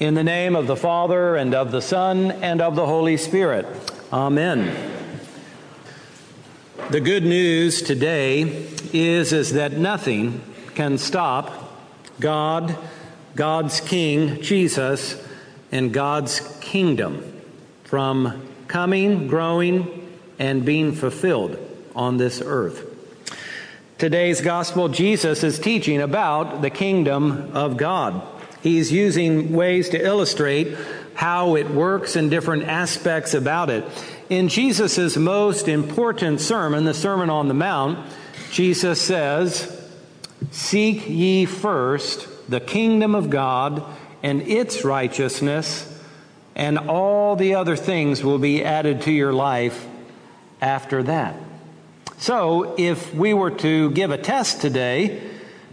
In the name of the Father, and of the Son, and of the Holy Spirit. Amen. The good news today is, is that nothing can stop God, God's King, Jesus, and God's kingdom from coming, growing, and being fulfilled on this earth. Today's gospel, Jesus is teaching about the kingdom of God. He's using ways to illustrate how it works and different aspects about it. In Jesus' most important sermon, the Sermon on the Mount, Jesus says, Seek ye first the kingdom of God and its righteousness, and all the other things will be added to your life after that. So, if we were to give a test today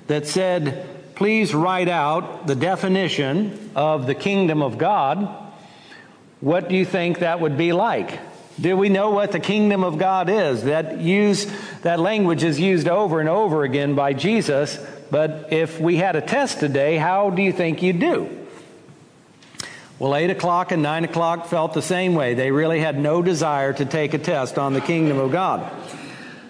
that said, please write out the definition of the kingdom of God. What do you think that would be like? Do we know what the kingdom of God is? That use that language is used over and over again by Jesus, but if we had a test today, how do you think you'd do? Well, 8 o'clock and 9 o'clock felt the same way. They really had no desire to take a test on the kingdom of God.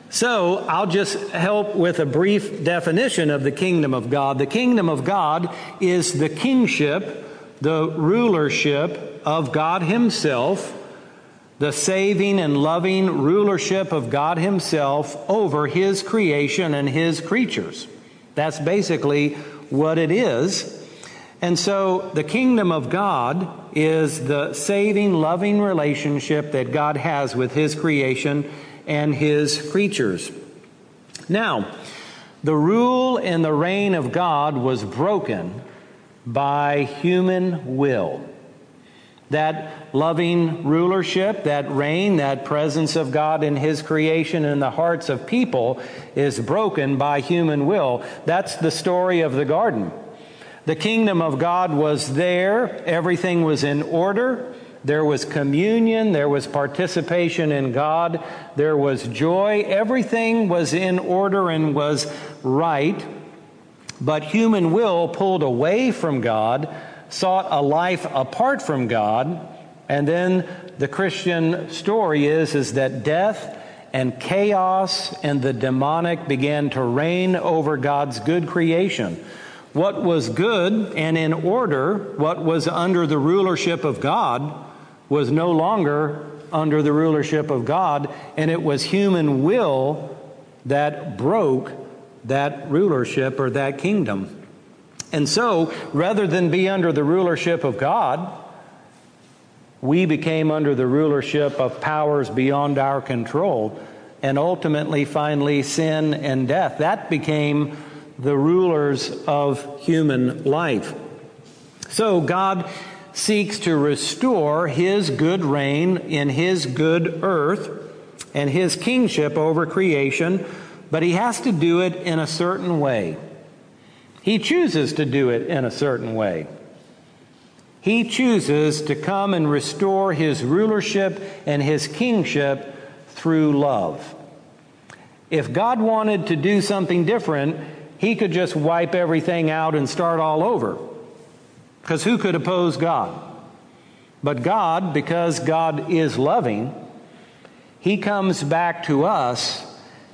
So I'll just help with a brief definition of the kingdom of God. The kingdom of God is the kingship, the rulership of God Himself, the saving and loving rulership of God Himself over His creation and His creatures. That's basically what it is. And so the kingdom of God is the saving, loving relationship that God has with His creation and his creatures. Now, the rule and the reign of God was broken by human will. That loving rulership, that reign, that presence of God in His creation in the hearts of people is broken by human will. That's the story of the garden. The kingdom of God was there, everything was in order. There was communion, there was participation in God, there was joy. Everything was in order and was right. But human will pulled away from God, sought a life apart from God, and then the Christian story is, is that death and chaos and the demonic began to reign over God's good creation. What was good and in order, what was under the rulership of God, was no longer under the rulership of God, and it was human will that broke that rulership or that kingdom. And so, rather than be under the rulership of God, we became under the rulership of powers beyond our control, and ultimately, finally, sin and death. That became the rulers of human life. So, God seeks to restore his good reign in his good earth and his kingship over creation, but he has to do it in a certain way. He chooses to do it in a certain way. He chooses to come and restore his rulership and his kingship through love. If God wanted to do something different, he could just wipe everything out and start all over. Because who could oppose God? But God, because God is loving, He comes back to us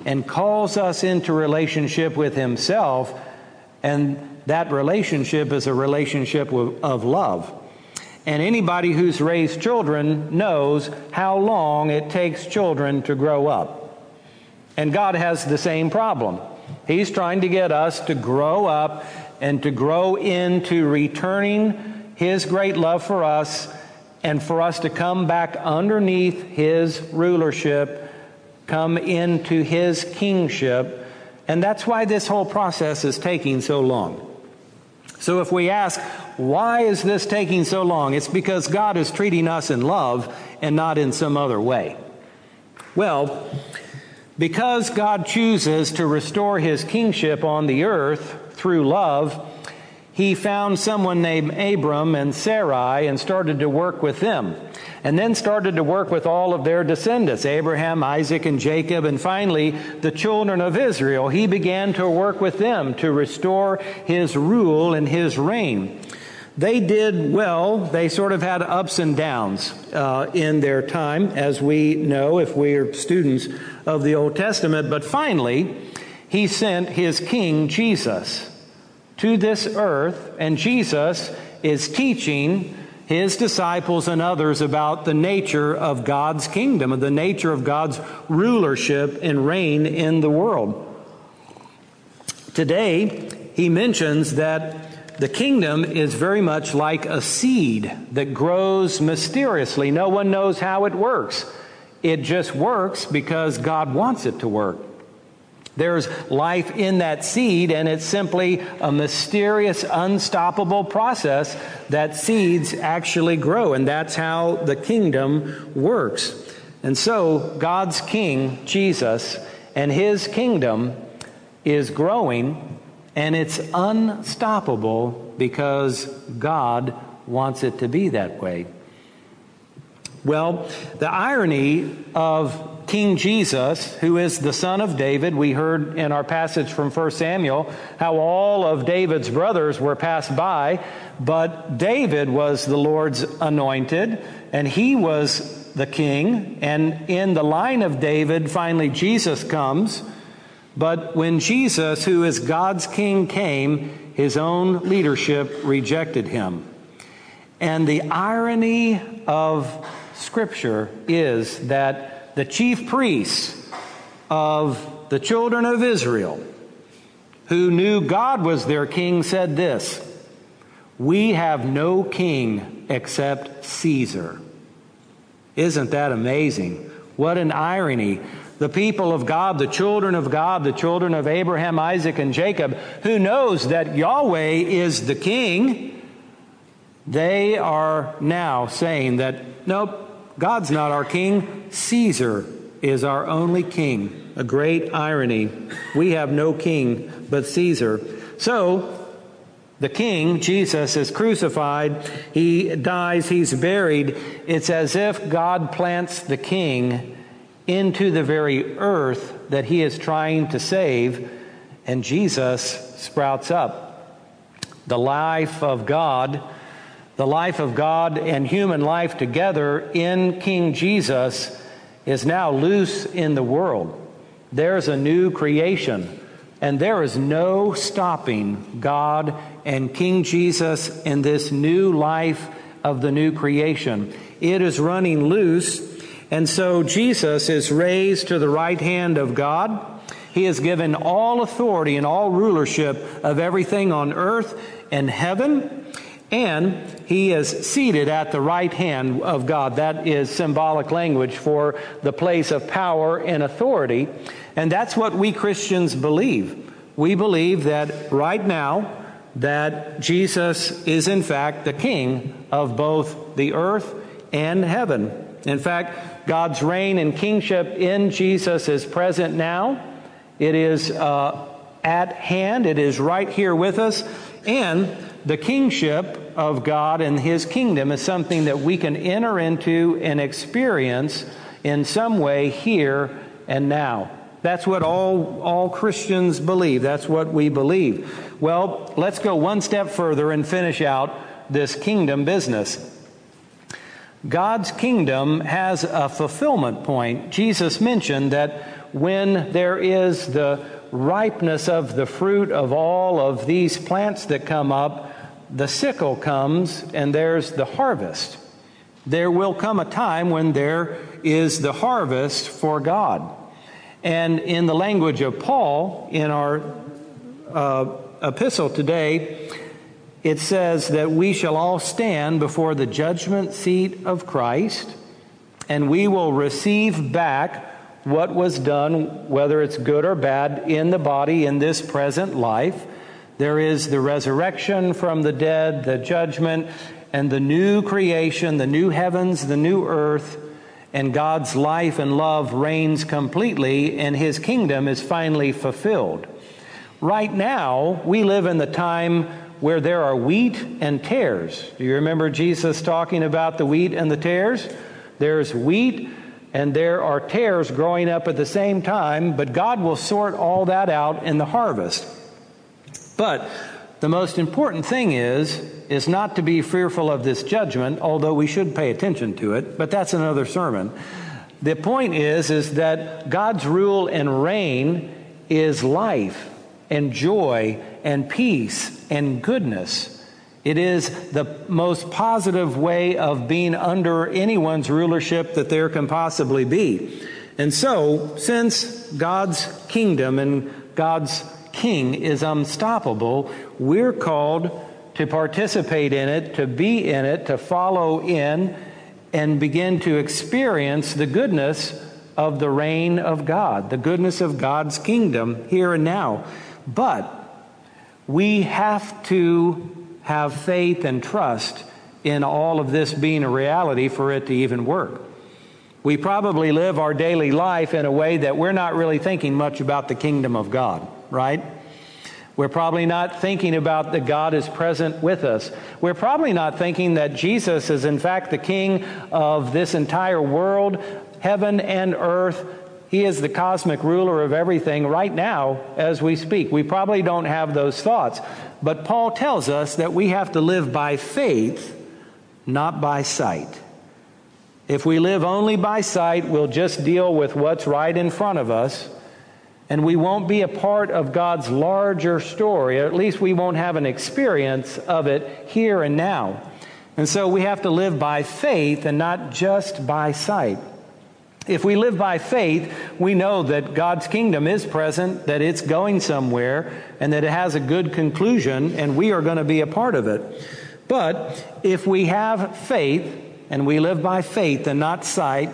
and calls us into relationship with Himself, and that relationship is a relationship of love. And anybody who's raised children knows how long it takes children to grow up. And God has the same problem. He's trying to get us to grow up and to grow into returning His great love for us and for us to come back underneath His rulership, come into His kingship. And that's why this whole process is taking so long. So if we ask, why is this taking so long? It's because God is treating us in love and not in some other way. Well, because God chooses to restore his kingship on the earth through love, he found someone named Abram and Sarai and started to work with them. And then started to work with all of their descendants Abraham, Isaac, and Jacob, and finally the children of Israel. He began to work with them to restore his rule and his reign. They did well. They sort of had ups and downs uh, in their time, as we know if we are students of the Old Testament. But finally, he sent his king, Jesus, to this earth, and Jesus is teaching his disciples and others about the nature of God's kingdom, of the nature of God's rulership and reign in the world. Today, he mentions that the kingdom is very much like a seed that grows mysteriously. No one knows how it works. It just works because God wants it to work. There's life in that seed, and it's simply a mysterious, unstoppable process that seeds actually grow, and that's how the kingdom works. And so, God's King, Jesus, and his kingdom is growing, and it's unstoppable because God wants it to be that way. Well, the irony of King Jesus, who is the son of David, we heard in our passage from 1 Samuel how all of David's brothers were passed by, but David was the Lord's anointed, and he was the king. And in the line of David, finally, Jesus comes. But when Jesus, who is God's king, came, his own leadership rejected him. And the irony of Scripture is that the chief priests of the children of Israel, who knew God was their king, said this We have no king except Caesar. Isn't that amazing? What an irony. The people of God, the children of God, the children of Abraham, Isaac, and Jacob, who knows that Yahweh is the king, they are now saying that, nope, God's not our king. Caesar is our only king. A great irony. We have no king but Caesar. So, the king, Jesus, is crucified. He dies. He's buried. It's as if God plants the king into the very earth that he is trying to save, and Jesus sprouts up. The life of God the life of God and human life together in King Jesus is now loose in the world. There's a new creation, and there is no stopping God and King Jesus in this new life of the new creation. It is running loose, and so Jesus is raised to the right hand of God. He is given all authority and all rulership of everything on earth and heaven. And he is seated at the right hand of God. That is symbolic language for the place of power and authority. And that's what we Christians believe. We believe that right now, that Jesus is in fact the king of both the earth and heaven. In fact, God's reign and kingship in Jesus is present now. It is uh, at hand. It is right here with us. And the kingship of God and His kingdom is something that we can enter into and experience in some way here and now. That's what all, all Christians believe. That's what we believe. Well, let's go one step further and finish out this kingdom business. God's kingdom has a fulfillment point. Jesus mentioned that when there is the ripeness of the fruit of all of these plants that come up, the sickle comes and there's the harvest. There will come a time when there is the harvest for God. And in the language of Paul, in our uh, epistle today, it says that we shall all stand before the judgment seat of Christ, and we will receive back what was done, whether it's good or bad, in the body in this present life. There is the resurrection from the dead, the judgment, and the new creation, the new heavens, the new earth, and God's life and love reigns completely, and his kingdom is finally fulfilled. Right now, we live in the time where there are wheat and tares. Do you remember Jesus talking about the wheat and the tares? There's wheat and there are tares growing up at the same time, but God will sort all that out in the harvest. But the most important thing is is not to be fearful of this judgment, although we should pay attention to it, but that's another sermon. The point is is that God's rule and reign is life and joy and peace and goodness. It is the most positive way of being under anyone's rulership that there can possibly be. And so, since God's kingdom and God's king is unstoppable, we're called to participate in it, to be in it, to follow in, and begin to experience the goodness of the reign of God, the goodness of God's kingdom here and now. But we have to have faith and trust in all of this being a reality for it to even work. We probably live our daily life in a way that we're not really thinking much about the kingdom of God, right? We're probably not thinking about that God is present with us. We're probably not thinking that Jesus is, in fact, the King of this entire world, heaven and earth. He is the cosmic ruler of everything right now as we speak. We probably don't have those thoughts. But Paul tells us that we have to live by faith, not by sight. If we live only by sight, we'll just deal with what's right in front of us and we won't be a part of God's larger story, or at least we won't have an experience of it here and now. And so we have to live by faith and not just by sight. If we live by faith, we know that God's kingdom is present, that it's going somewhere, and that it has a good conclusion, and we are going to be a part of it. But if we have faith, and we live by faith and not sight,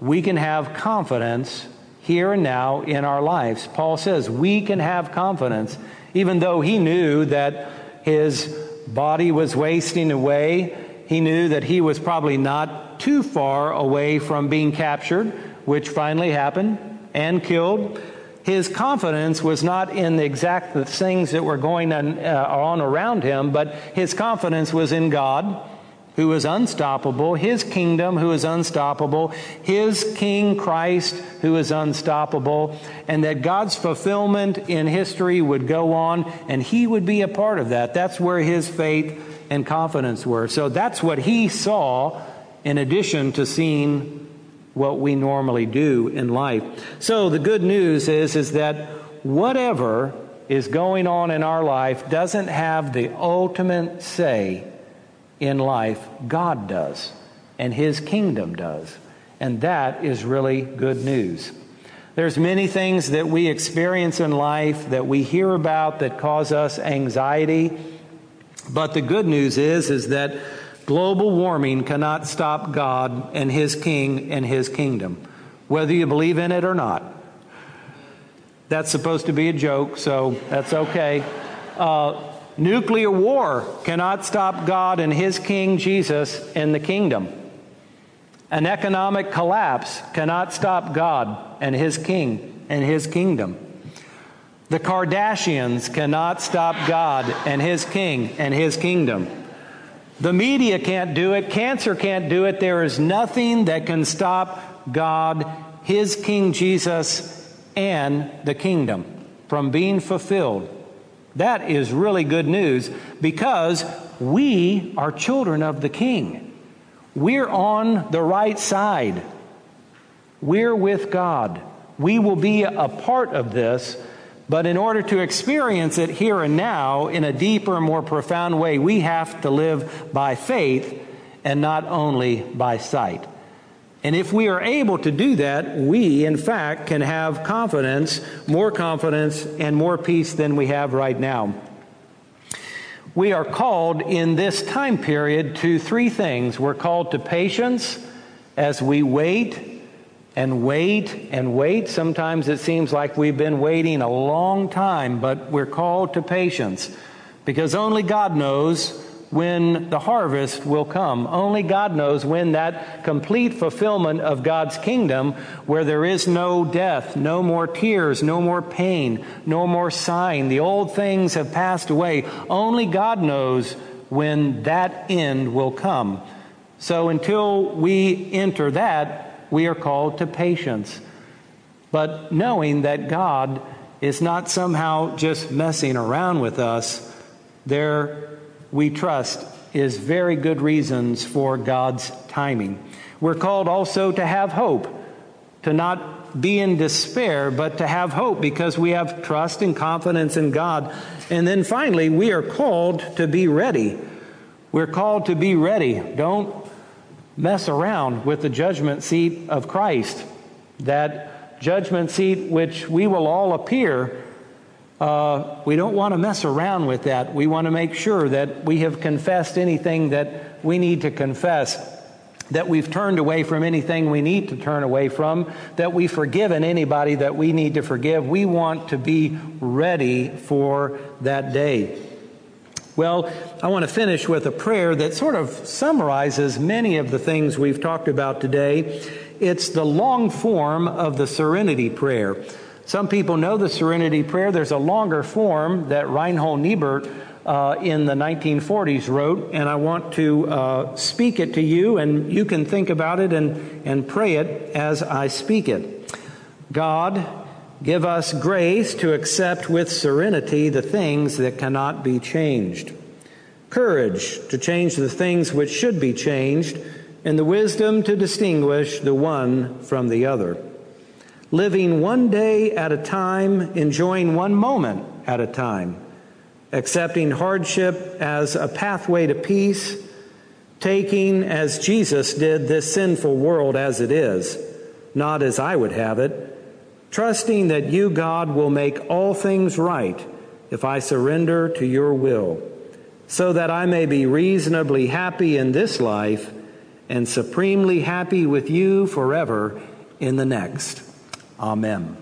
we can have confidence here and now in our lives. Paul says we can have confidence, even though he knew that his body was wasting away. He knew that he was probably not too far away from being captured, which finally happened, and killed. His confidence was not in the exact things that were going on, uh, on around him, but his confidence was in God who is unstoppable, his kingdom, who is unstoppable, his King Christ, who is unstoppable, and that God's fulfillment in history would go on, and he would be a part of that. That's where his faith and confidence were. So that's what he saw in addition to seeing what we normally do in life. So the good news is, is that whatever is going on in our life doesn't have the ultimate say in life, God does, and His kingdom does. And that is really good news. There's many things that we experience in life that we hear about that cause us anxiety. But the good news is, is that global warming cannot stop God and His King and His kingdom, whether you believe in it or not. That's supposed to be a joke, so that's okay. Uh, Nuclear war cannot stop God and His King Jesus and the kingdom. An economic collapse cannot stop God and His King and His kingdom. The Kardashians cannot stop God and His King and His kingdom. The media can't do it. Cancer can't do it. There is nothing that can stop God, His King Jesus, and the kingdom from being fulfilled that is really good news because we are children of the King. We're on the right side. We're with God. We will be a part of this, but in order to experience it here and now in a deeper, more profound way, we have to live by faith and not only by sight. And if we are able to do that, we, in fact, can have confidence, more confidence, and more peace than we have right now. We are called in this time period to three things. We're called to patience as we wait and wait and wait. Sometimes it seems like we've been waiting a long time, but we're called to patience because only God knows when the harvest will come. Only God knows when that complete fulfillment of God's kingdom, where there is no death, no more tears, no more pain, no more sighing. The old things have passed away. Only God knows when that end will come. So until we enter that, we are called to patience. But knowing that God is not somehow just messing around with us, there we trust, is very good reasons for God's timing. We're called also to have hope, to not be in despair, but to have hope because we have trust and confidence in God. And then finally, we are called to be ready. We're called to be ready. Don't mess around with the judgment seat of Christ. That judgment seat which we will all appear. Uh, we don't want to mess around with that. We want to make sure that we have confessed anything that we need to confess, that we've turned away from anything we need to turn away from, that we've forgiven anybody that we need to forgive. We want to be ready for that day. Well, I want to finish with a prayer that sort of summarizes many of the things we've talked about today. It's the long form of the Serenity Prayer. Some people know the Serenity Prayer. There's a longer form that Reinhold Niebuhr uh, in the 1940s wrote, and I want to uh, speak it to you, and you can think about it and, and pray it as I speak it. God, Give us grace to accept with serenity the things that cannot be changed, courage to change the things which should be changed, and the wisdom to distinguish the one from the other. Living one day at a time, enjoying one moment at a time, accepting hardship as a pathway to peace, taking, as Jesus did, this sinful world as it is, not as I would have it trusting that you, God, will make all things right if I surrender to your will, so that I may be reasonably happy in this life and supremely happy with you forever in the next. Amen.